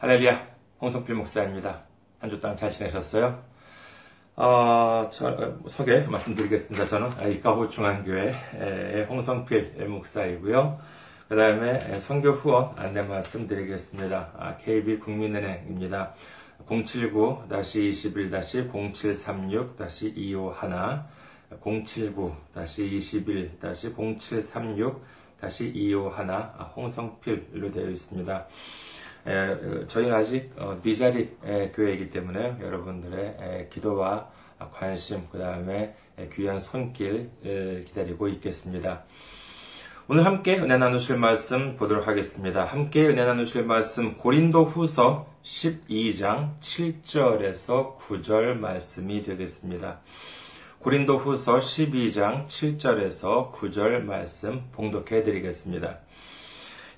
할렐루야, 홍성필 목사입니다. 한주 동안 잘 지내셨어요? 어, 저, 어, 소개 말씀드리겠습니다. 저는 이카호 중앙교회 홍성필 목사이고요. 그 다음에 선교 후원 안내 말씀드리겠습니다. KB 국민은행입니다. 079-21-0736-251 079-21-0736-251 홍성필로 되어 있습니다. 저희는 아직 어, 미자리 교회이기 때문에 여러분들의 기도와 관심, 그 다음에 귀한 손길 기다리고 있겠습니다. 오늘 함께 은혜 나누실 말씀 보도록 하겠습니다. 함께 은혜 나누실 말씀 고린도 후서 12장 7절에서 9절 말씀이 되겠습니다. 고린도 후서 12장 7절에서 9절 말씀 봉독해 드리겠습니다.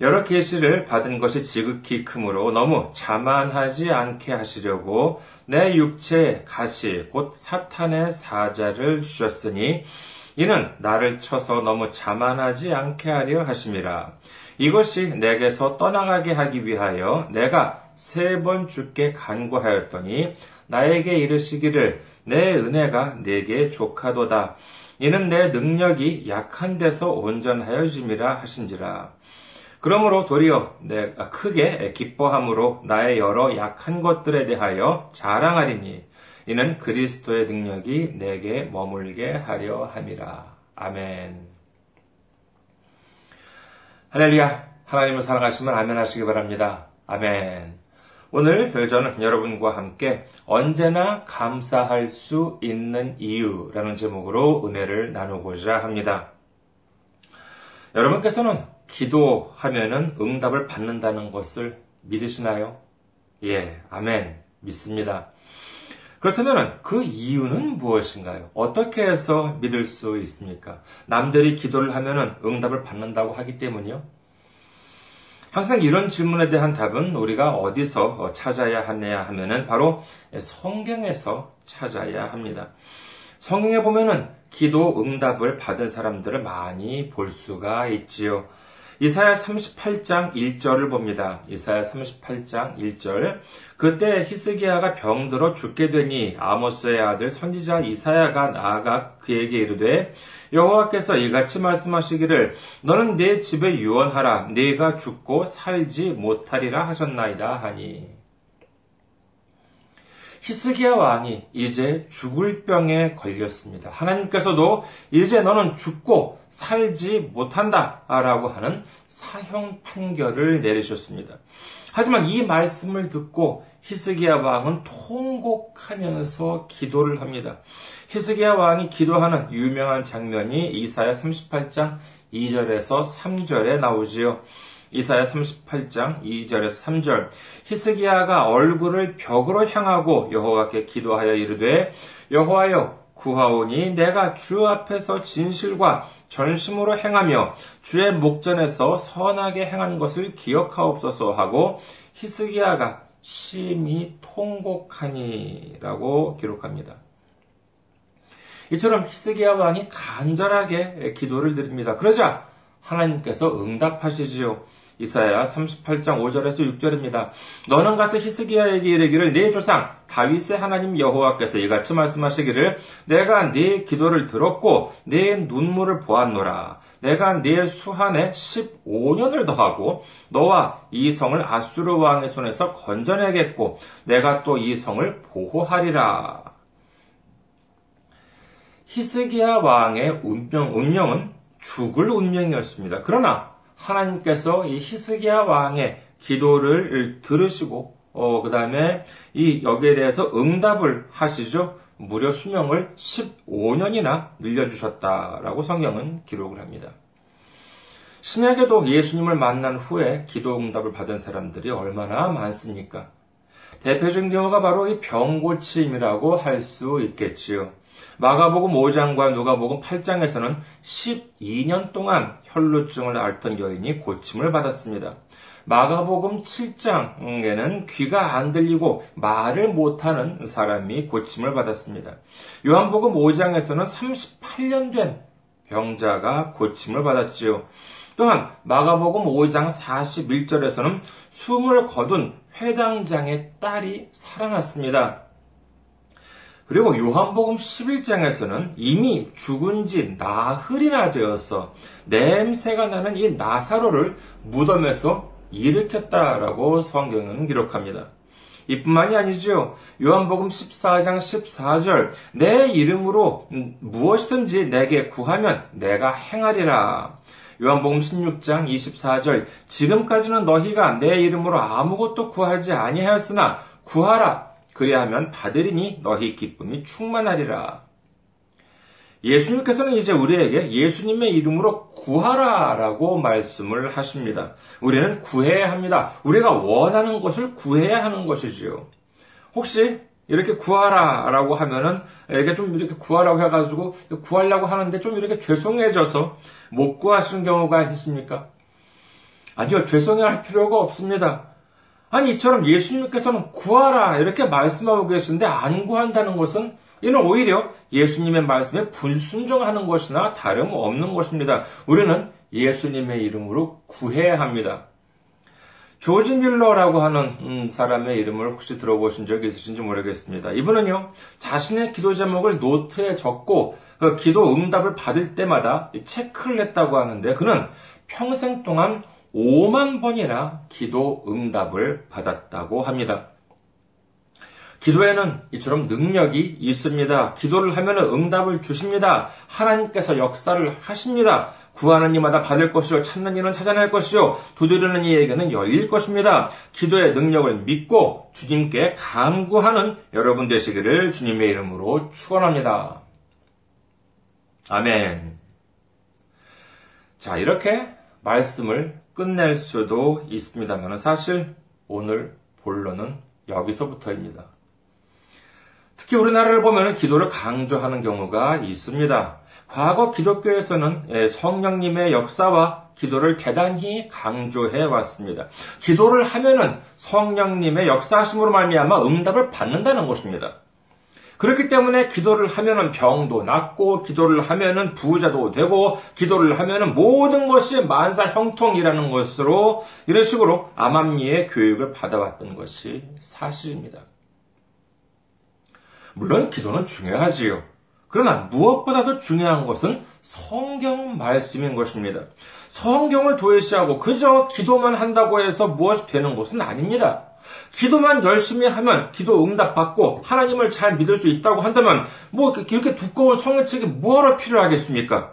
여러 계시를 받은 것이 지극히 크므로 너무 자만하지 않게 하시려고 내 육체에 가시 곧 사탄의 사자를 주셨으니 이는 나를 쳐서 너무 자만하지 않게 하려 하심이라. 이것이 내게서 떠나가게 하기 위하여 내가 세번 죽게 간구하였더니 나에게 이르시기를 내 은혜가 내게 족하도다. 이는 내 능력이 약한 데서 온전하여짐이라 하신지라. 그러므로 도리어 내가 크게 기뻐함으로 나의 여러 약한 것들에 대하여 자랑하리니 이는 그리스도의 능력이 내게 머물게 하려 함이라. 아멘. 할렐루야. 하나님을 사랑하시면 아멘 하시기 바랍니다. 아멘. 오늘 별저는 여러분과 함께 언제나 감사할 수 있는 이유라는 제목으로 은혜를 나누고자 합니다. 여러분께서는 기도하면은 응답을 받는다는 것을 믿으시나요? 예, 아멘. 믿습니다. 그렇다면 그 이유는 무엇인가요? 어떻게 해서 믿을 수 있습니까? 남들이 기도를 하면은 응답을 받는다고 하기 때문이요? 항상 이런 질문에 대한 답은 우리가 어디서 찾아야 하냐 하면은 바로 성경에서 찾아야 합니다. 성경에 보면은 기도 응답을 받은 사람들을 많이 볼 수가 있지요. 이사야 38장 1절을 봅니다. 이사야 38장 1절. 그때 히스기야가 병들어 죽게 되니 아모스의 아들 선지자 이사야가 나아가 그에게 이르되 여호와께서 이같이 말씀하시기를 너는 내 집에 유언하라 네가 죽고 살지 못하리라 하셨나이다 하니 히스기야 왕이 이제 죽을 병에 걸렸습니다. 하나님께서도 이제 너는 죽고 살지 못한다 라고 하는 사형 판결을 내리셨습니다. 하지만 이 말씀을 듣고 히스기야 왕은 통곡하면서 기도를 합니다. 히스기야 왕이 기도하는 유명한 장면이 이사야 38장 2절에서 3절에 나오지요. 이사야 38장 2절에서 3절 히스기야가 얼굴을 벽으로 향하고 여호와께 기도하여 이르되 여호와여 구하오니 내가 주 앞에서 진실과 전심으로 행하며 주의 목전에서 선하게 행한 것을 기억하옵소서 하고 히스기야가 심히 통곡하니라고 기록합니다. 이처럼 히스기야 왕이 간절하게 기도를 드립니다. 그러자 하나님께서 응답하시지요. 이사야 38장 5절에서 6절입니다. 너는 가서 히스기야에게 이르기를 네 조상 다윗의 하나님 여호와께서 이같이 말씀하시기를 내가 네 기도를 들었고 네 눈물을 보았노라. 내가 네 수한에 15년을 더하고 너와 이 성을 아수르 왕의 손에서 건져내겠고 내가 또 이 성을 보호하리라. 히스기야 왕의 운명, 운명은 죽을 운명이었습니다. 그러나 하나님께서 이 히스기야 왕의 기도를 들으시고 어, 그 다음에 이 여기에 대해서 응답을 하시죠. 무려 수명을 15년이나 늘려주셨다라고 성경은 기록을 합니다. 신약에도 예수님을 만난 후에 기도 응답을 받은 사람들이 얼마나 많습니까? 대표적인 경우가 바로 이 병고침이라고 할 수 있겠지요. 마가복음 5장과 누가복음 8장에서는 12년 동안 혈루증을 앓던 여인이 고침을 받았습니다. 마가복음 7장에는 귀가 안 들리고 말을 못하는 사람이 고침을 받았습니다. 요한복음 5장에서는 38년 된 병자가 고침을 받았지요. 또한 마가복음 5장 41절에서는 숨을 거둔 회당장의 딸이 살아났습니다. 그리고 요한복음 11장에서는 이미 죽은 지 나흘이나 되어서 냄새가 나는 이 나사로를 무덤에서 일으켰다라고 성경은 기록합니다. 이뿐만이 아니죠. 요한복음 14장 14절 내 이름으로 무엇이든지 내게 구하면 내가 행하리라. 요한복음 16장 24절 지금까지는 너희가 내 이름으로 아무것도 구하지 아니하였으나 구하라 그리하면 받으리니 너희 기쁨이 충만하리라. 예수님께서는 이제 우리에게 예수님의 이름으로 구하라 라고 말씀을 하십니다. 우리는 구해야 합니다. 우리가 원하는 것을 구해야 하는 것이지요. 혹시 이렇게 구하라 라고 하면은 이게 좀 이렇게 구하라고 해가지고 구하려고 하는데 좀 이렇게 죄송해져서 못 구하시는 경우가 있으십니까? 아니요, 죄송해 할 필요가 없습니다. 아니 이처럼 예수님께서는 구하라 이렇게 말씀하고 계시는데 안 구한다는 것은 이는 오히려 예수님의 말씀에 불순종하는 것이나 다름없는 것입니다. 우리는 예수님의 이름으로 구해야 합니다. 조지 밀러라고 하는 음, 사람의 이름을 혹시 들어보신 적 있으신지 모르겠습니다. 이분은요, 자신의 기도 제목을 노트에 적고 그 기도 응답을 받을 때마다 체크를 했다고 하는데 그는 평생 동안 5만 번이나 기도 응답을 받았다고 합니다. 기도에는 이처럼 능력이 있습니다. 기도를 하면 응답을 주십니다. 하나님께서 역사를 하십니다. 구하는 이마다 받을 것이요. 찾는 이는 찾아낼 것이요. 두드리는 이에게는 열릴 것입니다. 기도의 능력을 믿고 주님께 간구하는 여러분 되시기를 주님의 이름으로 축원합니다. 아멘. 자, 이렇게 말씀을 끝낼 수도 있습니다만 사실 오늘 본론은 여기서부터입니다. 특히 우리나라를 보면 기도를 강조하는 경우가 있습니다. 과거 기독교에서는 예, 성령님의 역사와 기도를 대단히 강조해 왔습니다. 기도를 하면은 성령님의 역사하심으로 말미암아 응답을 받는다는 것입니다. 그렇기 때문에 기도를 하면은 병도 낫고, 기도를 하면은 부자도 되고, 기도를 하면은 모든 것이 만사 형통이라는 것으로 이런 식으로 암암리의 교육을 받아왔던 것이 사실입니다. 물론 기도는 중요하지요. 그러나 무엇보다도 중요한 것은 성경 말씀인 것입니다. 성경을 도외시하고 그저 기도만 한다고 해서 무엇이 되는 것은 아닙니다. 기도만 열심히 하면 기도 응답받고 하나님을 잘 믿을 수 있다고 한다면 뭐 이렇게 두꺼운 성경책이 뭐하러 필요하겠습니까?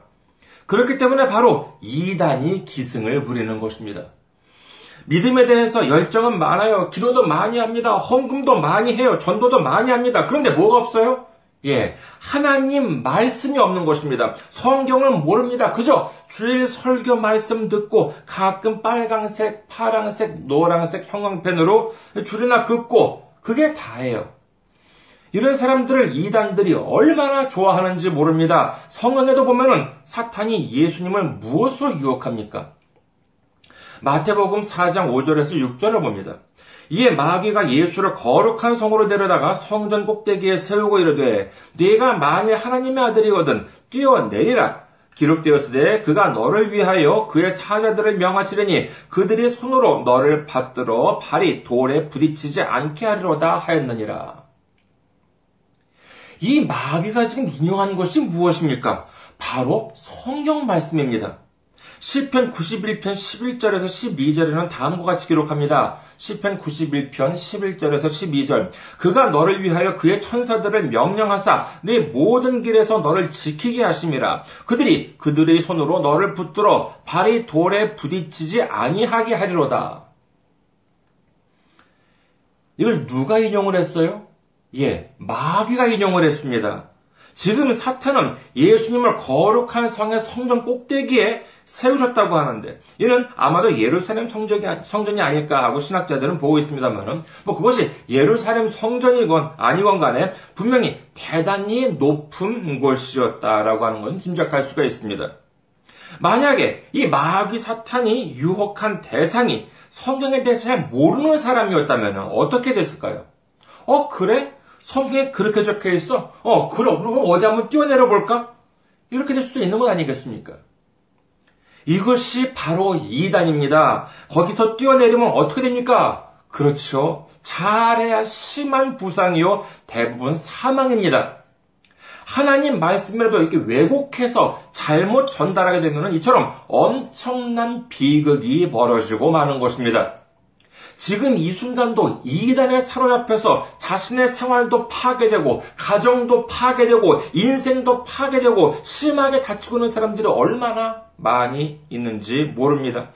그렇기 때문에 바로 이단이 기승을 부리는 것입니다. 믿음에 대해서 열정은 많아요. 기도도 많이 합니다. 헌금도 많이 해요. 전도도 많이 합니다. 그런데 뭐가 없어요? 예, 하나님 말씀이 없는 것입니다. 성경을 모릅니다. 그저 주일 설교 말씀 듣고 가끔 빨강색, 파랑색, 노랑색 형광펜으로 줄이나 긋고 그게 다예요. 이런 사람들을 이단들이 얼마나 좋아하는지 모릅니다. 성경에도 보면은 사탄이 예수님을 무엇으로 유혹합니까? 마태복음 4장 5절에서 6절을 봅니다. 이에 마귀가 예수를 거룩한 성으로 데려다가 성전 꼭대기에 세우고 이르되 네가 만일 하나님의 아들이거든 뛰어내리라 기록되었으되 그가 너를 위하여 그의 사자들을 명하시려니 그들이 손으로 너를 받들어 발이 돌에 부딪히지 않게 하리로다 하였느니라. 이 마귀가 지금 인용한 것이 무엇입니까? 바로 성경 말씀입니다. 시편 91편 11절에서 12절에는 다음과 같이 기록합니다. 시편 91편 11절에서 12절 그가 너를 위하여 그의 천사들을 명령하사 내 모든 길에서 너를 지키게 하심이라 그들이 그들의 손으로 너를 붙들어 발이 돌에 부딪히지 아니하게 하리로다. 이걸 누가 인용을 했어요? 예, 마귀가 인용을 했습니다. 지금 사탄은 예수님을 거룩한 성의 성전 꼭대기에 세우셨다고 하는데 이는 아마도 예루살렘 성전이, 성전이 아닐까 하고 신학자들은 보고 있습니다만은 뭐 그것이 예루살렘 성전이건 아니건 간에 분명히 대단히 높은 곳이었다라고 하는 것은 짐작할 수가 있습니다. 만약에 이 마귀 사탄이 유혹한 대상이 성경에 대해서 잘 모르는 사람이었다면 어떻게 됐을까요? 어, 그래? 성경에 그렇게 적혀 있어? 어, 그럼, 그럼 어디 한번 뛰어내려 볼까? 이렇게 될 수도 있는 것 아니겠습니까? 이것이 바로 이단입니다. 거기서 뛰어내리면 어떻게 됩니까? 그렇죠. 잘해야 심한 부상이요. 대부분 사망입니다. 하나님 말씀이라도 이렇게 왜곡해서 잘못 전달하게 되면 이처럼 엄청난 비극이 벌어지고 마는 것입니다. 지금 이 순간도 이단에 사로잡혀서 자신의 생활도 파괴되고, 가정도 파괴되고, 인생도 파괴되고, 심하게 다치고 있는 사람들이 얼마나 많이 있는지 모릅니다.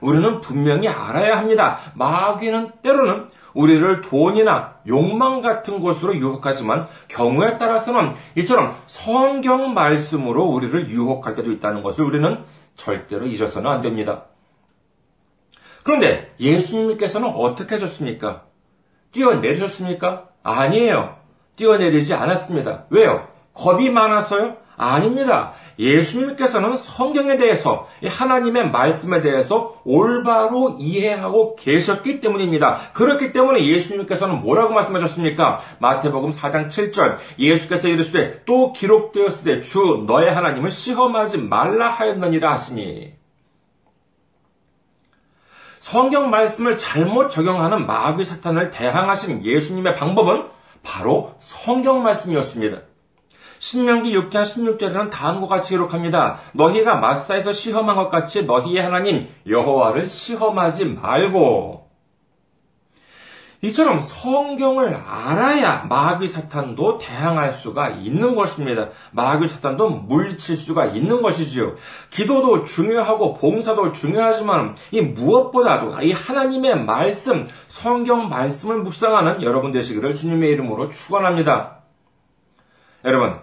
우리는 분명히 알아야 합니다. 마귀는 때로는 우리를 돈이나 욕망 같은 것으로 유혹하지만 경우에 따라서는 이처럼 성경 말씀으로 우리를 유혹할 때도 있다는 것을 우리는 절대로 잊어서는 안 됩니다. 그런데 예수님께서는 어떻게 하셨습니까? 뛰어내리셨습니까? 아니에요. 뛰어내리지 않았습니다. 왜요? 겁이 많아서요? 아닙니다. 예수님께서는 성경에 대해서 하나님의 말씀에 대해서 올바로 이해하고 계셨기 때문입니다. 그렇기 때문에 예수님께서는 뭐라고 말씀하셨습니까? 마태복음 4장 7절 예수께서 이르시되 또 기록되었을 때 주 너의 하나님을 시험하지 말라 하였느니라 하시니 성경 말씀을 잘못 적용하는 마귀 사탄을 대항하신 예수님의 방법은 바로 성경 말씀이었습니다. 신명기 6장 16절에는 다음과 같이 기록합니다. 너희가 마사에서 시험한 것 같이 너희의 하나님 여호와를 시험하지 말고 이처럼 성경을 알아야 마귀 사탄도 대항할 수가 있는 것입니다. 마귀 사탄도 물리칠 수가 있는 것이지요. 기도도 중요하고 봉사도 중요하지만 이 무엇보다도 이 하나님의 말씀, 성경 말씀을 묵상하는 여러분 되시기를 주님의 이름으로 축원합니다. 여러분,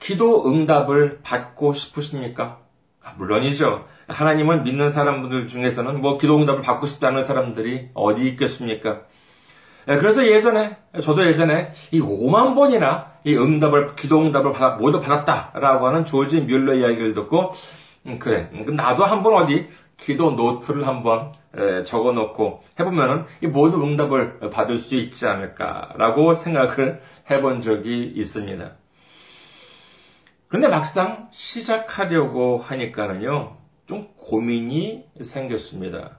기도 응답을 받고 싶으십니까? 아, 물론이죠. 하나님을 믿는 사람들 중에서는 뭐 기도 응답을 받고 싶다는 사람들이 어디 있겠습니까? 예, 그래서 예전에, 저도 예전에 이 5만 번이나 이 응답을, 기도 응답을 받아, 모두 받았다라고 하는 조지 뮬러 이야기를 듣고, 음, 그래. 그럼 나도 한번 어디 기도 노트를 한번 적어 놓고 해보면은 이 모두 응답을 받을 수 있지 않을까라고 생각을 해본 적이 있습니다. 그런데 막상 시작하려고 하니까는요, 좀 고민이 생겼습니다.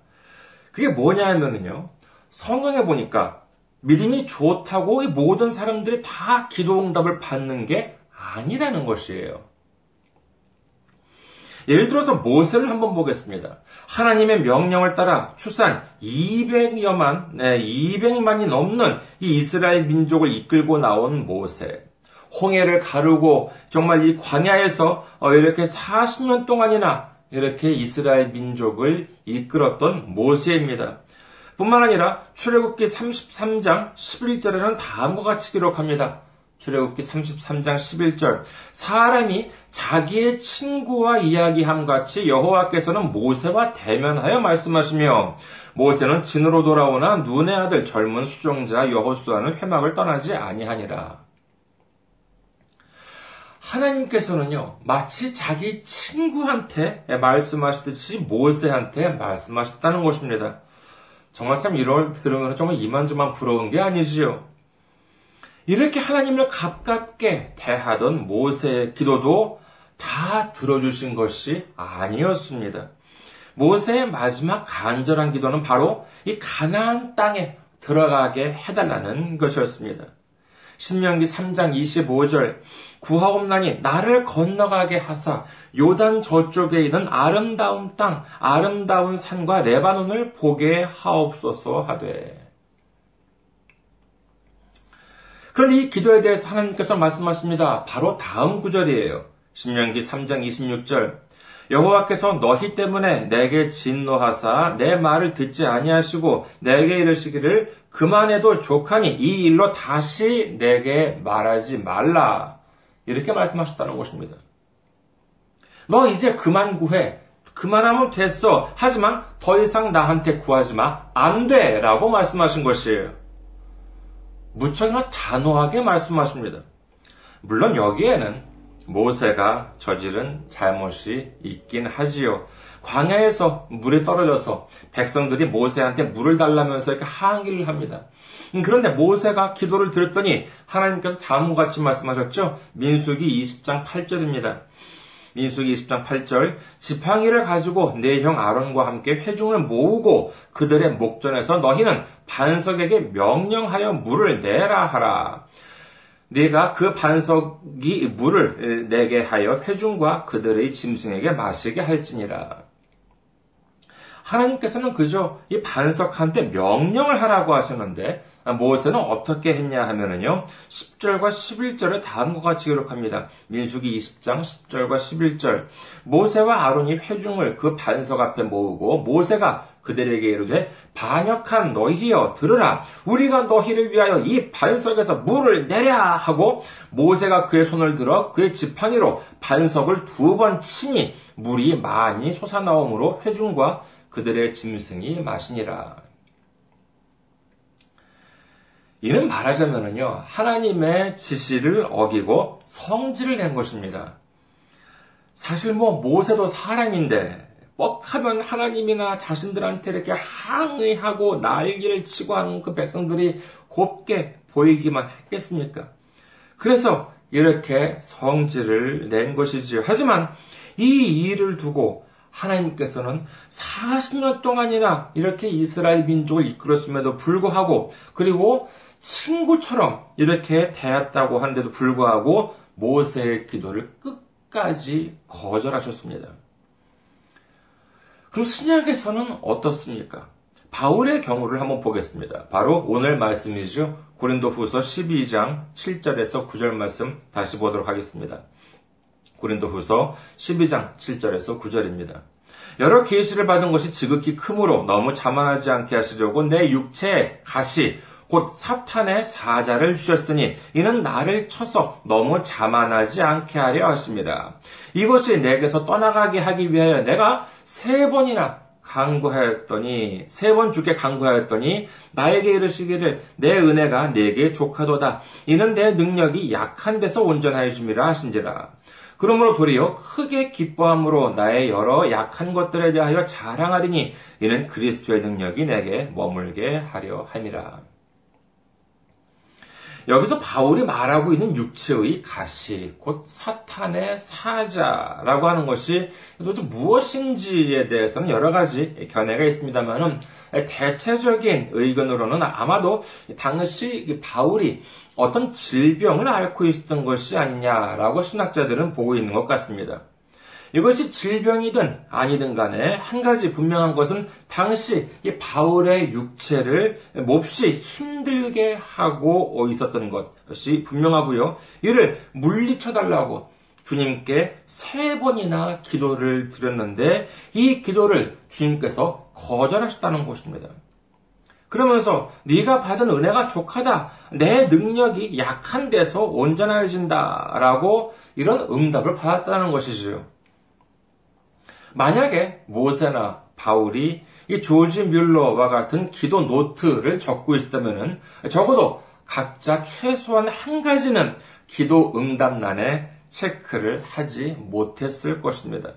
그게 뭐냐 하면은요, 성경에 보니까 믿음이 좋다고 모든 사람들이 다 기도 응답을 받는 게 아니라는 것이에요. 예를 들어서 모세를 한번 보겠습니다. 하나님의 명령을 따라 출산 200여만, 네, 200만이 넘는 이 이스라엘 민족을 이끌고 나온 모세. 홍해를 가르고 정말 이 광야에서 어, 이렇게 40년 동안이나 이렇게 이스라엘 민족을 이끌었던 모세입니다. 뿐만 아니라 출애굽기 33장 11절에는 다음과 같이 기록합니다. 출애굽기 33장 11절 사람이 자기의 친구와 이야기함 같이 여호와께서는 모세와 대면하여 말씀하시며 모세는 진으로 돌아오나 눈의 아들 젊은 수종자 여호수아는 회막을 떠나지 아니하니라. 하나님께서는요, 마치 자기 친구한테 말씀하시듯이 모세한테 말씀하셨다는 것입니다. 정말 참 이걸 들으면 정말 이만저만 부러운 게 아니지요. 이렇게 하나님을 가깝게 대하던 모세의 기도도 다 들어주신 것이 아니었습니다. 모세의 마지막 간절한 기도는 바로 이 가나안 땅에 들어가게 해달라는 것이었습니다. 신명기 3장 25절 구하옵나니 나를 건너가게 하사 요단 저쪽에 있는 아름다운 땅 아름다운 산과 레바논을 보게 하옵소서 하되 그런데 이 기도에 대해서 하나님께서 말씀하십니다. 바로 다음 구절이에요. 신명기 3장 26절 여호와께서 너희 때문에 내게 진노하사 내 말을 듣지 아니하시고 내게 이르시기를 그만해도 족하니 이 일로 다시 내게 말하지 말라. 이렇게 말씀하셨다는 것입니다. 너 이제 그만 구해. 그만하면 됐어. 하지만 더 이상 나한테 구하지 마. 안 돼. 라고 말씀하신 것이에요. 무척이나 단호하게 말씀하십니다. 물론 여기에는 모세가 저지른 잘못이 있긴 하지요. 광야에서 물에 떨어져서 백성들이 모세한테 물을 달라면서 이렇게 항의를 합니다. 음, 그런데 모세가 기도를 드렸더니 하나님께서 다음과 같이 말씀하셨죠. 민수기 20장 8절입니다. 민수기 20장 8절 지팡이를 가지고 내 형 아론과 함께 회중을 모으고 그들의 목전에서 너희는 반석에게 명령하여 물을 내라 하라. 네가 그 반석이 물을 내게 하여 회중과 그들의 짐승에게 마시게 할지니라. 하나님께서는 그저 이 반석한테 명령을 하라고 하셨는데 모세는 어떻게 했냐 하면은요. 10절과 11절에 다음과 같이 기록합니다. 민수기 20장 10절과 11절. 모세와 아론이 회중을 그 반석 앞에 모으고 모세가 그들에게 이르되 반역한 너희여 들으라 우리가 너희를 위하여 이 반석에서 물을 내랴 하고 모세가 그의 손을 들어 그의 지팡이로 반석을 두 번 치니 물이 많이 솟아나오므로 회중과 그들의 짐승이 마시니라. 이는 말하자면요, 하나님의 지시를 어기고 성질을 낸 것입니다. 사실 뭐 모세도 사람인데 뻑하면 하나님이나 자신들한테 이렇게 항의하고 날개를 치고 하는 그 백성들이 곱게 보이기만 했겠습니까? 그래서 이렇게 성질을 낸 것이지요. 하지만 이 일을 두고 하나님께서는 40년 동안이나 이렇게 이스라엘 민족을 이끌었음에도 불구하고 그리고 친구처럼 이렇게 대했다고 하는데도 불구하고 모세의 기도를 끝까지 거절하셨습니다. 그럼 신약에서는 어떻습니까? 바울의 경우를 한번 보겠습니다. 바로 오늘 말씀이죠. 고린도 후서 12장 7절에서 9절 말씀 다시 보도록 하겠습니다. 고린도 후서 12장 7절에서 9절입니다. 여러 계시를 받은 것이 지극히 크므로 너무 자만하지 않게 하시려고 내 육체에 가시 곧 사탄의 사자를 주셨으니 이는 나를 쳐서 너무 자만하지 않게 하려 하십니다. 이것이 내게서 떠나가게 하기 위하여 내가 세 번이나 강구하였더니 세 번 주께 강구하였더니 나에게 이르시기를 내 은혜가 내게 족하도다 이는 내 능력이 약한 데서 온전하여 줌이라 하신지라 그러므로 도리어 크게 기뻐함으로 나의 여러 약한 것들에 대하여 자랑하리니 이는 그리스도의 능력이 내게 머물게 하려 함이라. 여기서 바울이 말하고 있는 육체의 가시, 곧 사탄의 사자라고 하는 것이 도대체 무엇인지에 대해서는 여러 가지 견해가 있습니다만은 대체적인 의견으로는 아마도 당시 바울이 어떤 질병을 앓고 있었던 것이 아니냐라고 신학자들은 보고 있는 것 같습니다. 이것이 질병이든 아니든 간에 한 가지 분명한 것은 당시 이 바울의 육체를 몹시 힘들게 하고 있었던 것이 분명하고요. 이를 물리쳐 달라고 주님께 세 번이나 기도를 드렸는데 이 기도를 주님께서 거절하셨다는 것입니다. 그러면서 네가 받은 은혜가 족하다. 내 능력이 약한 데서 온전해진다라고 이런 응답을 받았다는 것이지요. 만약에 모세나 바울이 이 조지 뮬러와 같은 기도 노트를 적고 있다면 적어도 각자 최소한 한 가지는 기도 응답란에 체크를 하지 못했을 것입니다.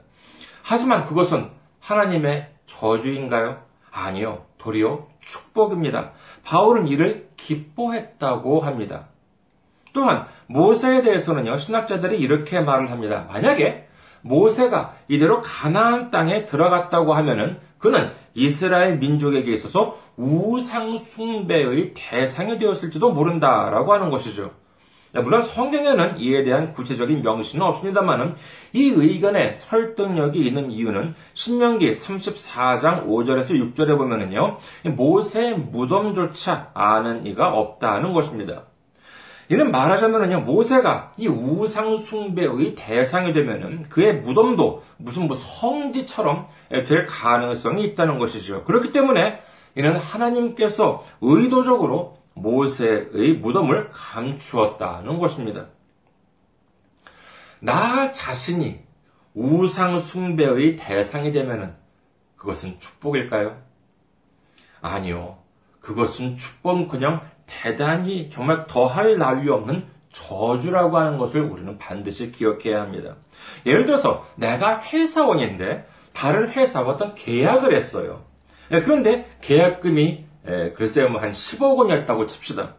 하지만 그것은 하나님의 저주인가요? 아니요. 도리어 축복입니다. 바울은 이를 기뻐했다고 합니다. 또한 모세에 대해서는요, 신학자들이 이렇게 말을 합니다. 만약에 모세가 이대로 가나안 땅에 들어갔다고 하면은 그는 이스라엘 민족에게 있어서 우상 숭배의 대상이 되었을지도 모른다라고 하는 것이죠. 물론 성경에는 이에 대한 구체적인 명시는 없습니다만은 이 의견에 설득력이 있는 이유는 신명기 34장 5절에서 6절에 보면은요 모세의 무덤조차 아는 이가 없다는 것입니다. 이는 말하자면은요, 모세가 이 우상숭배의 대상이 되면은 그의 무덤도 무슨 뭐 성지처럼 될 가능성이 있다는 것이죠. 그렇기 때문에 이는 하나님께서 의도적으로 모세의 무덤을 감추었다는 것입니다. 나 자신이 우상숭배의 대상이 되면은 그것은 축복일까요? 아니요. 그것은 축복은커녕 대단히 정말 더할 나위 없는 저주라고 하는 것을 우리는 반드시 기억해야 합니다. 예를 들어서 내가 회사원인데 다른 회사와 어떤 계약을 했어요. 예, 그런데 계약금이 예, 글쎄요 뭐한 10억 원이었다고 칩시다.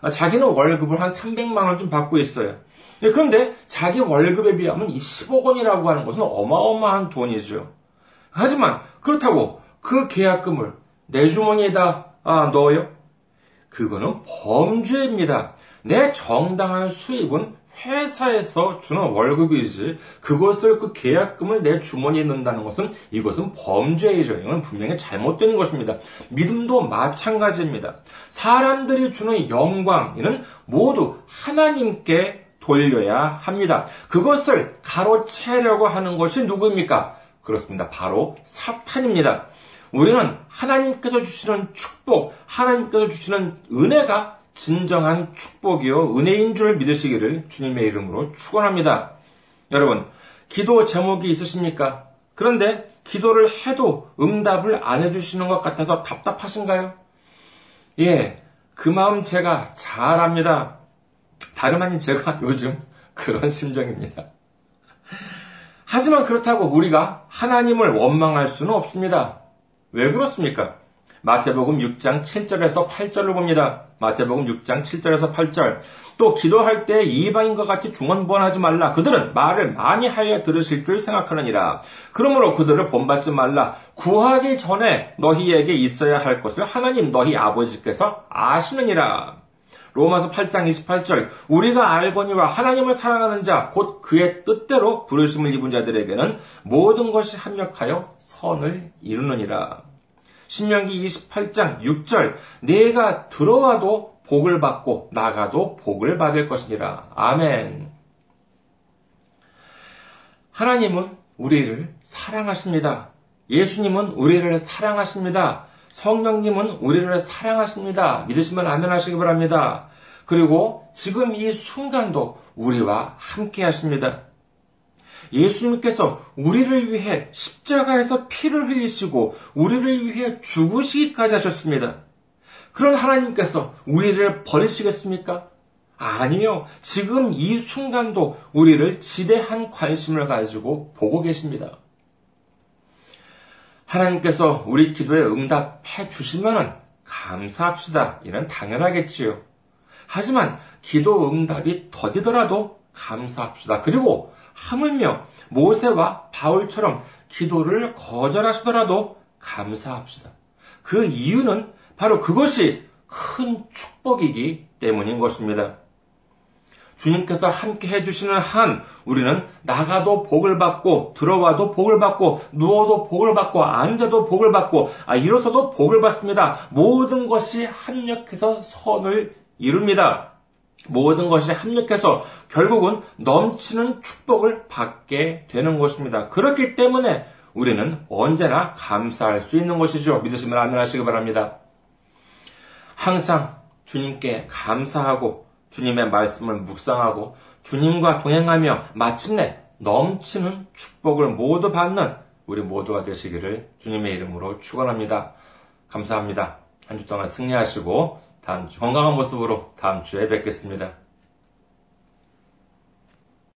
아, 자기는 월급을 한 300만 원 좀 받고 있어요. 네, 그런데 자기 월급에 비하면 이 10억 원이라고 하는 것은 어마어마한 돈이죠. 하지만 그렇다고 그 계약금을 내 주머니에다 아, 넣어요? 그거는 범죄입니다. 내 정당한 수입은 회사에서 주는 월급이지 그것을 그 계약금을 내 주머니에 넣는다는 것은 이것은 범죄이죠. 이건 분명히 잘못된 것입니다. 믿음도 마찬가지입니다. 사람들이 주는 영광 이는 모두 하나님께 돌려야 합니다. 그것을 가로채려고 하는 것이 누구입니까? 그렇습니다. 바로 사탄입니다. 우리는 하나님께서 주시는 축복, 하나님께서 주시는 은혜가 진정한 축복이요, 은혜인 줄 믿으시기를 주님의 이름으로 축원합니다. 여러분, 기도 제목이 있으십니까? 그런데 기도를 해도 응답을 안 해주시는 것 같아서 답답하신가요? 예, 그 마음 제가 잘 압니다. 다름 아닌 제가 요즘 그런 심정입니다. 하지만 그렇다고 우리가 하나님을 원망할 수는 없습니다. 왜 그렇습니까? 마태복음 6장 7절에서 8절을 봅니다. 마태복음 6장 7절에서 8절. 또 기도할 때 이방인과 같이 중언부언하지 말라. 그들은 말을 많이 하여 들으실 줄 생각하느니라. 그러므로 그들을 본받지 말라. 구하기 전에 너희에게 있어야 할 것을 하나님 너희 아버지께서 아시느니라. 로마서 8장 28절 우리가 알거니와 하나님을 사랑하는 자 곧 그의 뜻대로 부르심을 입은 자들에게는 모든 것이 합력하여 선을 이루느니라. 신명기 28장 6절 내가 들어와도 복을 받고 나가도 복을 받을 것이니라. 아멘. 하나님은 우리를 사랑하십니다. 예수님은 우리를 사랑하십니다. 성령님은 우리를 사랑하십니다. 믿으시면 아멘 하시기 바랍니다. 그리고 지금 이 순간도 우리와 함께 하십니다. 예수님께서 우리를 위해 십자가에서 피를 흘리시고 우리를 위해 죽으시기까지 하셨습니다. 그런 하나님께서 우리를 버리시겠습니까? 아니요. 지금 이 순간도 우리를 지대한 관심을 가지고 보고 계십니다. 하나님께서 우리 기도에 응답해 주시면 감사합시다. 이는 당연하겠지요. 하지만 기도 응답이 더디더라도 감사합시다. 그리고 하물며 모세와 바울처럼 기도를 거절하시더라도 감사합시다. 그 이유는 바로 그것이 큰 축복이기 때문인 것입니다. 주님께서 함께 해주시는 한 우리는 나가도 복을 받고 들어와도 복을 받고 누워도 복을 받고 앉아도 복을 받고 아, 일어서도 복을 받습니다. 모든 것이 합력해서 선을 이룹니다. 모든 것이 합력해서 결국은 넘치는 축복을 받게 되는 것입니다. 그렇기 때문에 우리는 언제나 감사할 수 있는 것이죠. 믿으시면 아멘 하시기 바랍니다. 항상 주님께 감사하고 주님의 말씀을 묵상하고 주님과 동행하며 마침내 넘치는 축복을 모두 받는 우리 모두가 되시기를 주님의 이름으로 축원합니다. 감사합니다. 한 주 동안 승리하시고 다음 주 건강한 모습으로 다음 주에 뵙겠습니다.